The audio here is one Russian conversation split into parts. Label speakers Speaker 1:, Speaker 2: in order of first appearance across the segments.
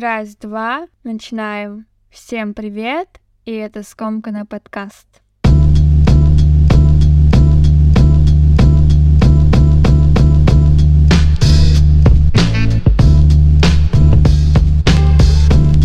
Speaker 1: Раз, два, начинаем. Всем привет, и это Скомканный подкаст.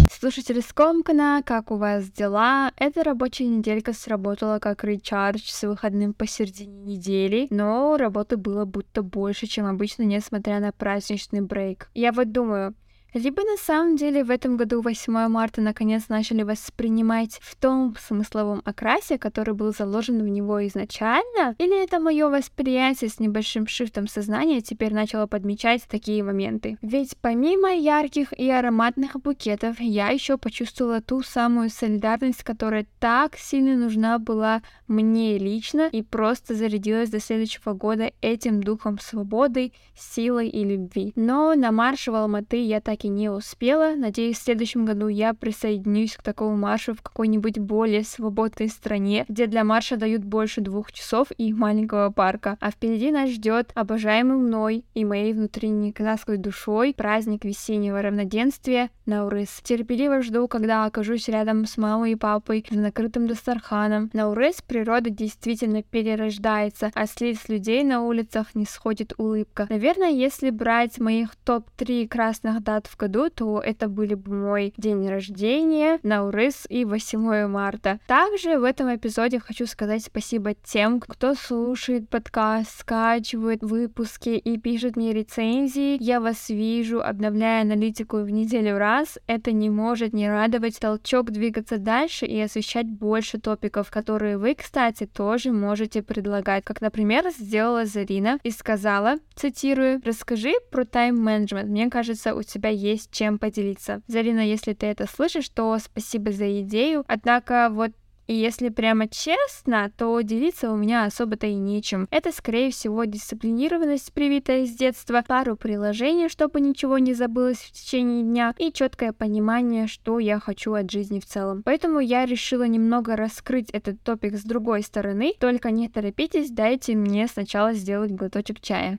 Speaker 1: Слушатели Скомкана, как у вас дела? Эта рабочая неделька сработала как речардж с выходным посередине недели, но работы было будто больше, чем обычно, несмотря на праздничный брейк. Я вот думаю, либо на самом деле в этом году 8 марта наконец начали воспринимать в том смысловом окрасе, который был заложен в него изначально, или это мое восприятие с небольшим шифтом сознания теперь начало подмечать такие моменты. Ведь помимо ярких и ароматных букетов, я еще почувствовала ту самую солидарность, которая так сильно нужна была мне лично и просто зарядилась до следующего года этим духом свободы, силой и любви. Но на марш в Алматы я так и не успела. Надеюсь, в следующем году я присоединюсь к такому маршу в какой-нибудь более свободной стране, где для марша дают больше двух часов и маленького парка. А впереди нас ждет обожаемый мной и моей внутренней казахской душой праздник весеннего равноденствия Наурыз. Терпеливо жду, когда окажусь рядом с мамой и папой за накрытым Дастарханом. Наурыз природа действительно перерождается, а с лиц людей на улицах не сходит улыбка. Наверное, если брать моих топ-3 красных дат в году, то это были бы мой день рождения, Наурыз и 8 марта. Также в этом эпизоде хочу сказать спасибо тем, кто слушает подкаст, скачивает выпуски и пишет мне рецензии. Я вас вижу, обновляя аналитику в неделю раз. Это не может не радовать толчок двигаться дальше и освещать больше топиков, которые вы, кстати, тоже можете предлагать. Как, например, сделала Зарина и сказала, цитирую, «Расскажи про тайм-менеджмент. Мне кажется, у тебя есть чем поделиться. Зарина, если ты это слышишь, то спасибо за идею. Однако вот и если прямо честно, то делиться у меня особо-то и нечем. Это, скорее всего, дисциплинированность, привитая с детства, пару приложений, чтобы ничего не забылось в течение дня, и четкое понимание, что я хочу от жизни в целом. Поэтому я решила немного раскрыть этот топик с другой стороны, только не торопитесь, дайте мне сначала сделать глоточек чая.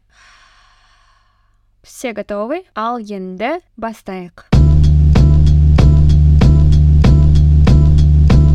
Speaker 1: Все готовы? Ал енді бастайық.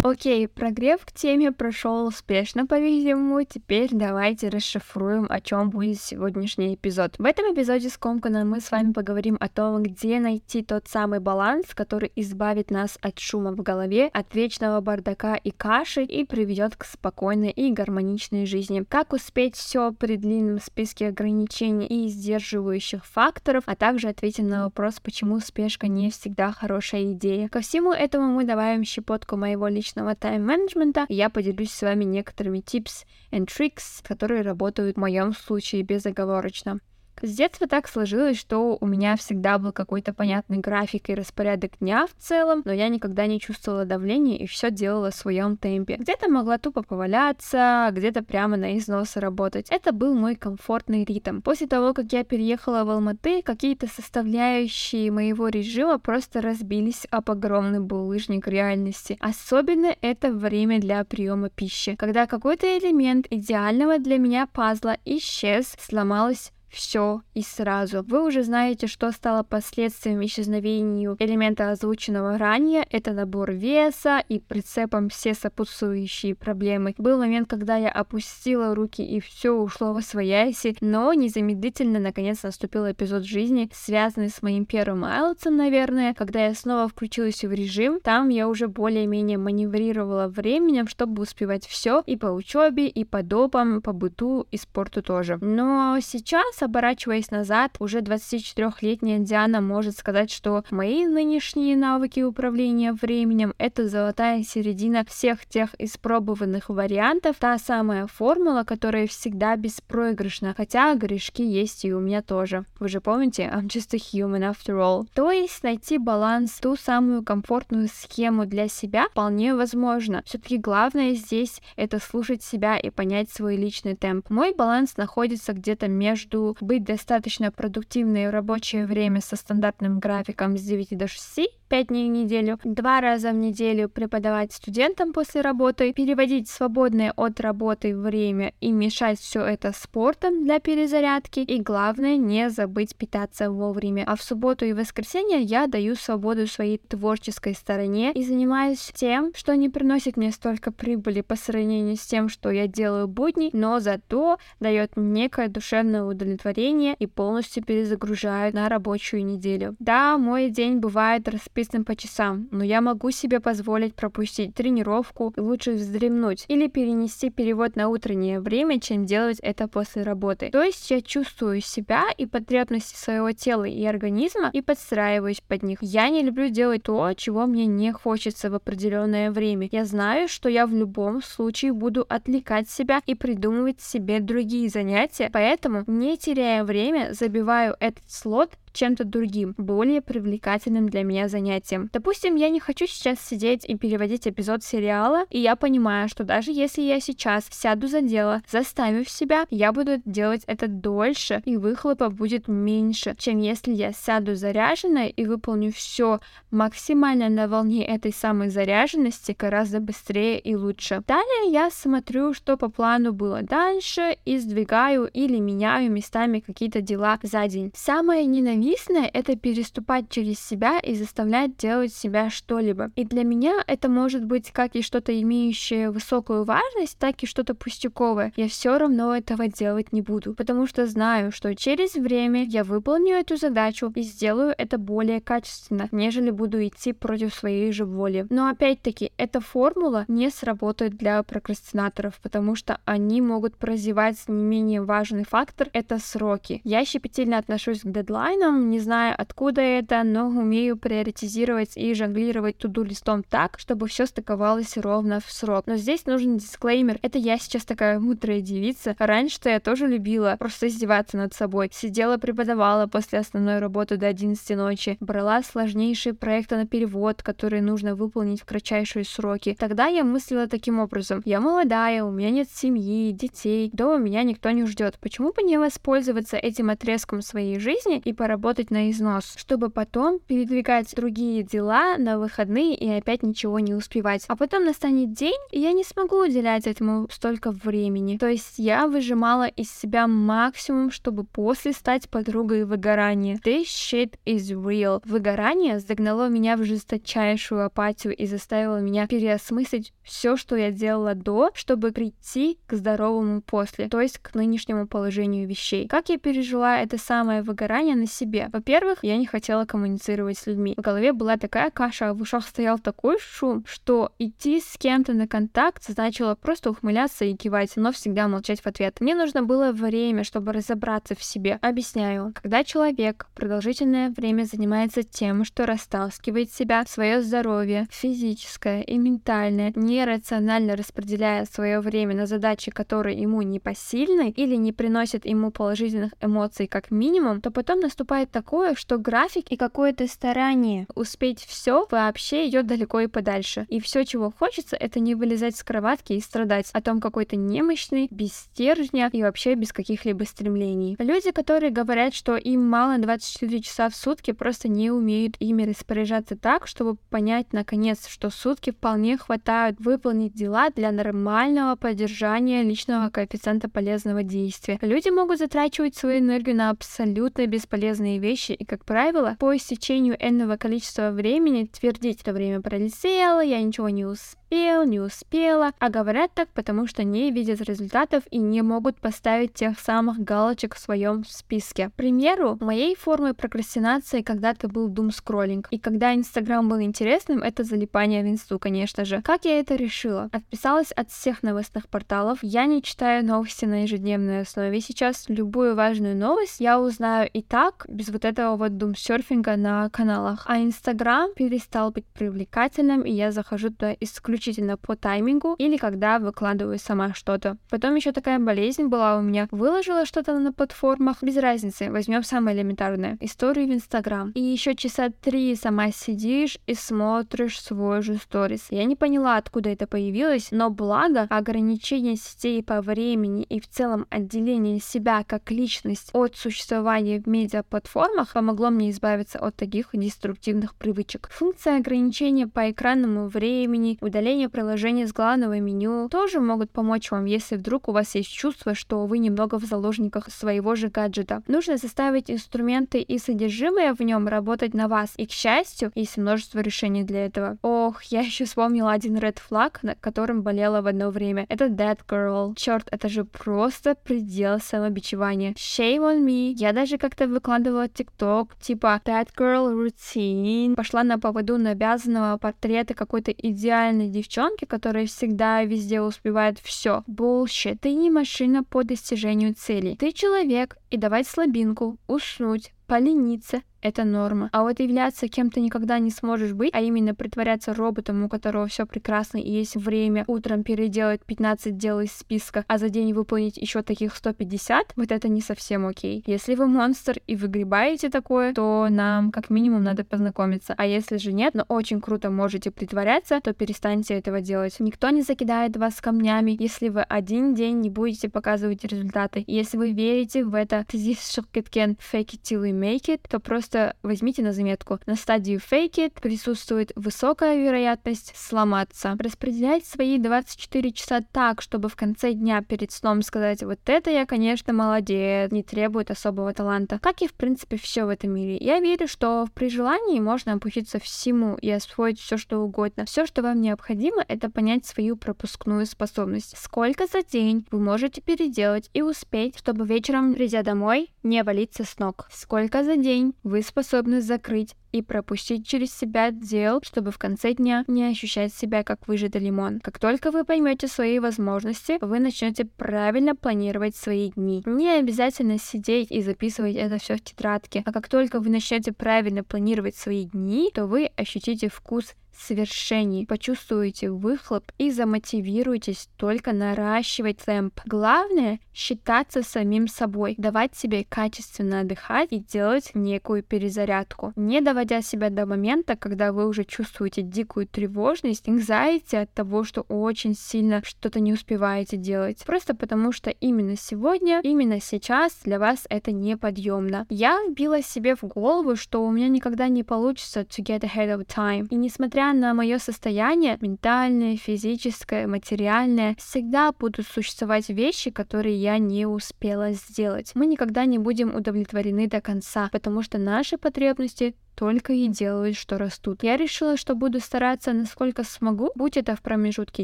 Speaker 1: Окей, прогрев к теме прошел успешно, по-видимому. Теперь давайте расшифруем, о чем будет сегодняшний эпизод. В этом эпизоде скомканно мы с вами поговорим о том, где найти тот самый баланс, который избавит нас от шума в голове, от вечного бардака и каши и приведет к спокойной и гармоничной жизни. Как успеть все при длинном списке ограничений и сдерживающих факторов, а также ответим на вопрос, почему спешка не всегда хорошая идея. Ко всему этому мы добавим щепотку моего личного личного тайм-менеджмента, я поделюсь с вами некоторыми tips and tricks, которые работают в моем случае безоговорочно. С детства так сложилось, что у меня всегда был какой-то понятный график и распорядок дня в целом, но я никогда не чувствовала давления и все делала в своем темпе. Где-то могла тупо поваляться, где-то прямо на износ работать. Это был мой комфортный ритм. После того, как я переехала в Алматы, какие-то составляющие моего режима просто разбились об огромный булыжник реальности. Особенно это время для приема пищи, когда какой-то элемент идеального для меня пазла исчез, сломалась все и сразу. Вы уже знаете, что стало последствием исчезновения элемента озвученного ранее. Это набор веса и прицепом все сопутствующие проблемы. Был момент, когда я опустила руки и все ушло во свояси, но незамедлительно наконец наступил эпизод жизни, связанный с моим первым айлотсом, наверное, когда я снова включилась в режим. Там я уже более-менее маневрировала временем, чтобы успевать все и по учебе, и по допам, по быту, и спорту тоже. Но сейчас оборачиваясь назад, уже 24-летняя Диана может сказать, что мои нынешние навыки управления временем — это золотая середина всех тех испробованных вариантов, та самая формула, которая всегда беспроигрышна, хотя грешки есть и у меня тоже. Вы же помните, I'm just a human after all. То есть найти баланс, ту самую комфортную схему для себя вполне возможно. Все-таки главное здесь это слушать себя и понять свой личный темп. Мой баланс находится где-то между быть достаточно продуктивной в рабочее время со стандартным графиком с 9 до 6, 5 дней в неделю, два раза в неделю преподавать студентам после работы, переводить свободное от работы время и мешать все это спортом для перезарядки, и главное, не забыть питаться вовремя. А в субботу и воскресенье я даю свободу своей творческой стороне и занимаюсь тем, что не приносит мне столько прибыли по сравнению с тем, что я делаю будни, но зато дает некое душевное удовлетворение и полностью перезагружает на рабочую неделю. Да, мой день бывает расписан расписан по часам, но я могу себе позволить пропустить тренировку лучше вздремнуть или перенести перевод на утреннее время, чем делать это после работы. То есть я чувствую себя и потребности своего тела и организма и подстраиваюсь под них. Я не люблю делать то, чего мне не хочется в определенное время. Я знаю, что я в любом случае буду отвлекать себя и придумывать себе другие занятия, поэтому, не теряя время, забиваю этот слот чем-то другим, более привлекательным для меня занятием. Допустим, я не хочу сейчас сидеть и переводить эпизод сериала, и я понимаю, что даже если я сейчас сяду за дело, заставив себя, я буду делать это дольше, и выхлопа будет меньше, чем если я сяду заряженная и выполню все максимально на волне этой самой заряженности гораздо быстрее и лучше. Далее я смотрю, что по плану было дальше, и сдвигаю или меняю местами какие-то дела за день. Самое ненавистное ненавистное — это переступать через себя и заставлять делать себя что-либо. И для меня это может быть как и что-то имеющее высокую важность, так и что-то пустяковое. Я все равно этого делать не буду, потому что знаю, что через время я выполню эту задачу и сделаю это более качественно, нежели буду идти против своей же воли. Но опять-таки, эта формула не сработает для прокрастинаторов, потому что они могут прозевать не менее важный фактор — это сроки. Я щепетильно отношусь к дедлайнам, целом не знаю, откуда это, но умею приоритизировать и жонглировать туду листом так, чтобы все стыковалось ровно в срок. Но здесь нужен дисклеймер. Это я сейчас такая мудрая девица. Раньше-то я тоже любила просто издеваться над собой. Сидела, преподавала после основной работы до 11 ночи, брала сложнейшие проекты на перевод, которые нужно выполнить в кратчайшие сроки. Тогда я мыслила таким образом. Я молодая, у меня нет семьи, детей, дома меня никто не ждет. Почему бы не воспользоваться этим отрезком своей жизни и поработать работать на износ, чтобы потом передвигать другие дела на выходные и опять ничего не успевать. А потом настанет день, и я не смогу уделять этому столько времени. То есть я выжимала из себя максимум, чтобы после стать подругой выгорания. This shit is real. Выгорание загнало меня в жесточайшую апатию и заставило меня переосмыслить все, что я делала до, чтобы прийти к здоровому после, то есть к нынешнему положению вещей. Как я пережила это самое выгорание на себе? Себе. Во-первых, я не хотела коммуницировать с людьми. В голове была такая каша, а в ушах стоял такой шум, что идти с кем-то на контакт значило просто ухмыляться и кивать, но всегда молчать в ответ. Мне нужно было время, чтобы разобраться в себе. Объясняю. Когда человек продолжительное время занимается тем, что растаскивает себя, свое здоровье, физическое и ментальное, нерационально распределяя свое время на задачи, которые ему не посильны или не приносят ему положительных эмоций как минимум, то потом наступает бывает такое, что график и какое-то старание успеть все вообще идет далеко и подальше. И все, чего хочется, это не вылезать с кроватки и страдать о том, какой то немощный, без стержня и вообще без каких-либо стремлений. Люди, которые говорят, что им мало 24 часа в сутки, просто не умеют ими распоряжаться так, чтобы понять наконец, что сутки вполне хватают выполнить дела для нормального поддержания личного коэффициента полезного действия. Люди могут затрачивать свою энергию на абсолютно бесполезные разные вещи, и, как правило, по истечению энного количества времени твердить, что время пролетело, я ничего не успела, успел, не успела, а говорят так, потому что не видят результатов и не могут поставить тех самых галочек в своем списке. К примеру, моей формой прокрастинации когда-то был дум скроллинг, и когда Инстаграм был интересным, это залипание в инсту, конечно же. Как я это решила? Отписалась от всех новостных порталов, я не читаю новости на ежедневной основе сейчас, любую важную новость я узнаю и так, без вот этого вот думсерфинга на каналах. А Инстаграм перестал быть привлекательным, и я захожу туда исключительно исключительно по таймингу или когда выкладываю сама что-то. Потом еще такая болезнь была у меня. Выложила что-то на платформах, без разницы, возьмем самое элементарное. Историю в Инстаграм. И еще часа три сама сидишь и смотришь свой же сторис. Я не поняла, откуда это появилось, но благо ограничение сетей по времени и в целом отделение себя как личность от существования в медиаплатформах помогло мне избавиться от таких деструктивных привычек. Функция ограничения по экранному времени, удаление приложения с главного меню тоже могут помочь вам, если вдруг у вас есть чувство, что вы немного в заложниках своего же гаджета. Нужно заставить инструменты и содержимое в нем работать на вас. И, к счастью, есть множество решений для этого. Ох, я еще вспомнила один red flag, на котором болела в одно время. Это Dead Girl. Черт, это же просто предел самобичевания. Shame on me. Я даже как-то выкладывала тикток, типа Dead Girl Routine. Пошла на поводу навязанного портрета какой-то идеальной девчонки, которая всегда везде успевает все. Bullshit. Ты не машина по достижению целей. Ты человек, и давать слабинку, уснуть, полениться, это норма. А вот являться кем ты никогда не сможешь быть, а именно притворяться роботом, у которого все прекрасно и есть время утром переделать 15 дел из списка, а за день выполнить еще таких 150, вот это не совсем окей. Если вы монстр и выгребаете такое, то нам как минимум надо познакомиться. А если же нет, но очень круто можете притворяться, то перестаньте этого делать. Никто не закидает вас камнями, если вы один день не будете показывать результаты. Если вы верите в это, this shit can fake it till we make it, то просто Просто возьмите на заметку. На стадии fake it присутствует высокая вероятность сломаться. Распределять свои 24 часа так, чтобы в конце дня перед сном сказать, вот это я, конечно, молодец, не требует особого таланта. Как и, в принципе, все в этом мире. Я верю, что при желании можно обучиться всему и освоить все, что угодно. Все, что вам необходимо, это понять свою пропускную способность. Сколько за день вы можете переделать и успеть, чтобы вечером, придя домой, не валиться с ног. Сколько за день вы способны закрыть и пропустить через себя дел, чтобы в конце дня не ощущать себя как выжатый лимон. Как только вы поймете свои возможности, вы начнете правильно планировать свои дни. Не обязательно сидеть и записывать это все в тетрадке, а как только вы начнете правильно планировать свои дни, то вы ощутите вкус свершений, почувствуете выхлоп и замотивируетесь только наращивать темп. Главное — считаться самим собой, давать себе качественно отдыхать и делать некую перезарядку, не доводя себя до момента, когда вы уже чувствуете дикую тревожность, anxiety от того, что очень сильно что-то не успеваете делать. Просто потому, что именно сегодня, именно сейчас для вас это неподъемно. Я вбила себе в голову, что у меня никогда не получится to get ahead of time. И несмотря на мое состояние, ментальное, физическое, материальное, всегда будут существовать вещи, которые я не успела сделать. Мы никогда не будем удовлетворены до конца, потому что наши потребности только и делают, что растут. Я решила, что буду стараться, насколько смогу, будь это в промежутке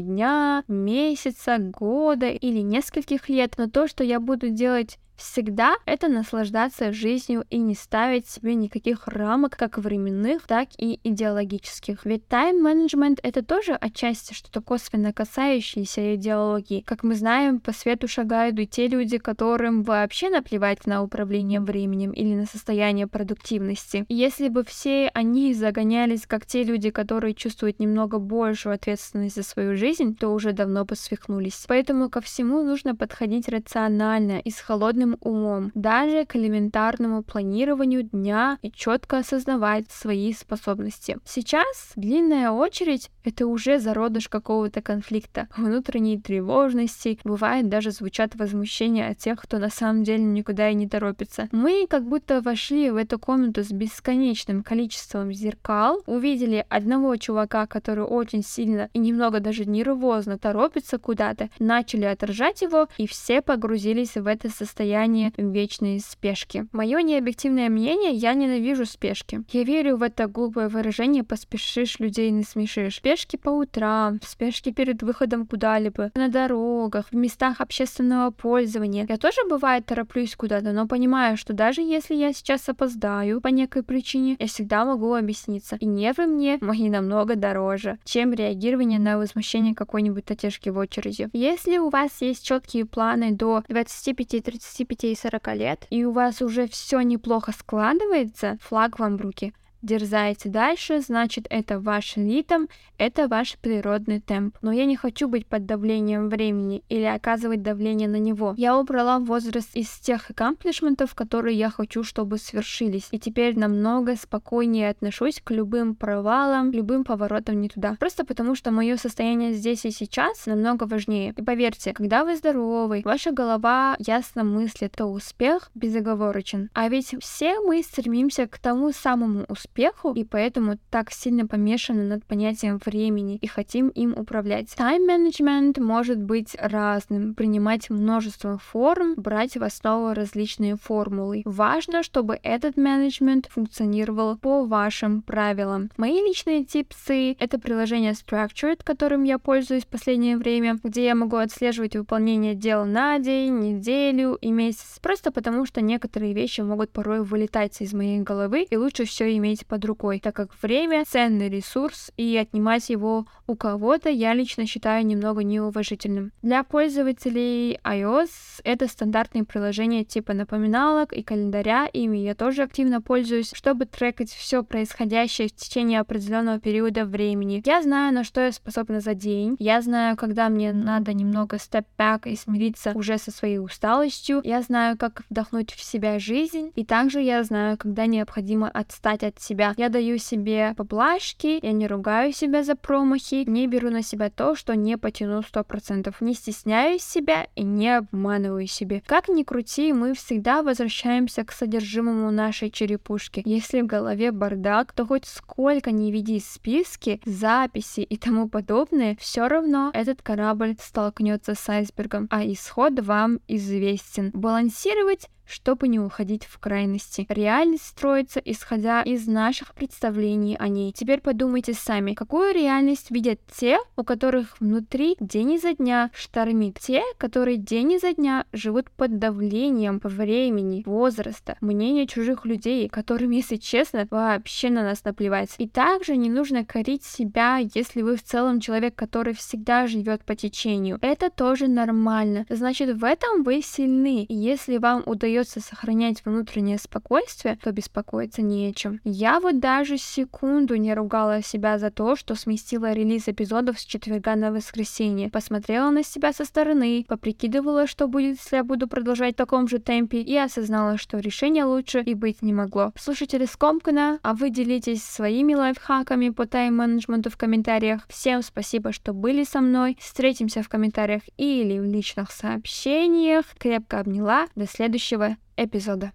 Speaker 1: дня, месяца, года или нескольких лет, но то, что я буду делать всегда это наслаждаться жизнью и не ставить себе никаких рамок, как временных, так и идеологических. Ведь тайм-менеджмент — это тоже отчасти что-то косвенно касающееся идеологии. Как мы знаем, по свету шагают и те люди, которым вообще наплевать на управление временем или на состояние продуктивности. Если бы все они загонялись, как те люди, которые чувствуют немного большую ответственность за свою жизнь, то уже давно бы свихнулись. Поэтому ко всему нужно подходить рационально и с холодным холодным умом, даже к элементарному планированию дня и четко осознавать свои способности. Сейчас длинная очередь — это уже зародыш какого-то конфликта, внутренней тревожности, бывает даже звучат возмущения от тех, кто на самом деле никуда и не торопится. Мы как будто вошли в эту комнату с бесконечным количеством зеркал, увидели одного чувака, который очень сильно и немного даже нервозно торопится куда-то, начали отражать его, и все погрузились в это состояние состояние вечной спешки. Мое необъективное мнение, я ненавижу спешки. Я верю в это глупое выражение «поспешишь, людей не смешишь». Спешки по утрам, спешки перед выходом куда-либо, на дорогах, в местах общественного пользования. Я тоже, бывает, тороплюсь куда-то, но понимаю, что даже если я сейчас опоздаю по некой причине, я всегда могу объясниться. И нервы мне мои намного дороже, чем реагирование на возмущение какой-нибудь татешки в очереди. Если у вас есть четкие планы до 25-30 25 и 40 лет, и у вас уже все неплохо складывается, флаг вам в руки дерзаете дальше, значит это ваш ритм, это ваш природный темп. Но я не хочу быть под давлением времени или оказывать давление на него. Я убрала возраст из тех аккомплишментов, которые я хочу, чтобы свершились. И теперь намного спокойнее отношусь к любым провалам, любым поворотам не туда. Просто потому, что мое состояние здесь и сейчас намного важнее. И поверьте, когда вы здоровы, ваша голова ясно мыслит, то успех безоговорочен. А ведь все мы стремимся к тому самому успеху, и поэтому так сильно помешаны над понятием времени и хотим им управлять. Тайм-менеджмент может быть разным, принимать множество форм, брать в основу различные формулы. Важно, чтобы этот менеджмент функционировал по вашим правилам. Мои личные типсы — это приложение Structured, которым я пользуюсь в последнее время, где я могу отслеживать выполнение дел на день, неделю и месяц, просто потому что некоторые вещи могут порой вылетать из моей головы, и лучше все иметь под рукой, так как время — ценный ресурс, и отнимать его у кого-то я лично считаю немного неуважительным. Для пользователей iOS это стандартные приложения типа напоминалок и календаря, ими я тоже активно пользуюсь, чтобы трекать все происходящее в течение определенного периода времени. Я знаю, на что я способна за день, я знаю, когда мне надо немного back и смириться уже со своей усталостью, я знаю, как вдохнуть в себя жизнь, и также я знаю, когда необходимо отстать от себя. Я даю себе поблажки, я не ругаю себя за промахи, не беру на себя то, что не потяну 100%. Не стесняюсь себя и не обманываю себе. Как ни крути, мы всегда возвращаемся к содержимому нашей черепушки. Если в голове бардак, то хоть сколько не веди списки, записи и тому подобное, все равно этот корабль столкнется с айсбергом, а исход вам известен. Балансировать чтобы не уходить в крайности. Реальность строится исходя из наших представлений о ней. Теперь подумайте сами, какую реальность видят те, у которых внутри день изо дня штормит, те, которые день изо дня живут под давлением времени, возраста, мнения чужих людей, которым, если честно, вообще на нас наплевать. И также не нужно корить себя, если вы в целом человек, который всегда живет по течению. Это тоже нормально. Значит, в этом вы сильны. И если вам удается удается сохранять внутреннее спокойствие, то беспокоиться не о чем. Я вот даже секунду не ругала себя за то, что сместила релиз эпизодов с четверга на воскресенье. Посмотрела на себя со стороны, поприкидывала, что будет, если я буду продолжать в таком же темпе, и осознала, что решение лучше и быть не могло. Слушатели скомкана, а вы делитесь своими лайфхаками по тайм-менеджменту в комментариях. Всем спасибо, что были со мной. Встретимся в комментариях или в личных сообщениях. Крепко обняла. До следующего эпизода.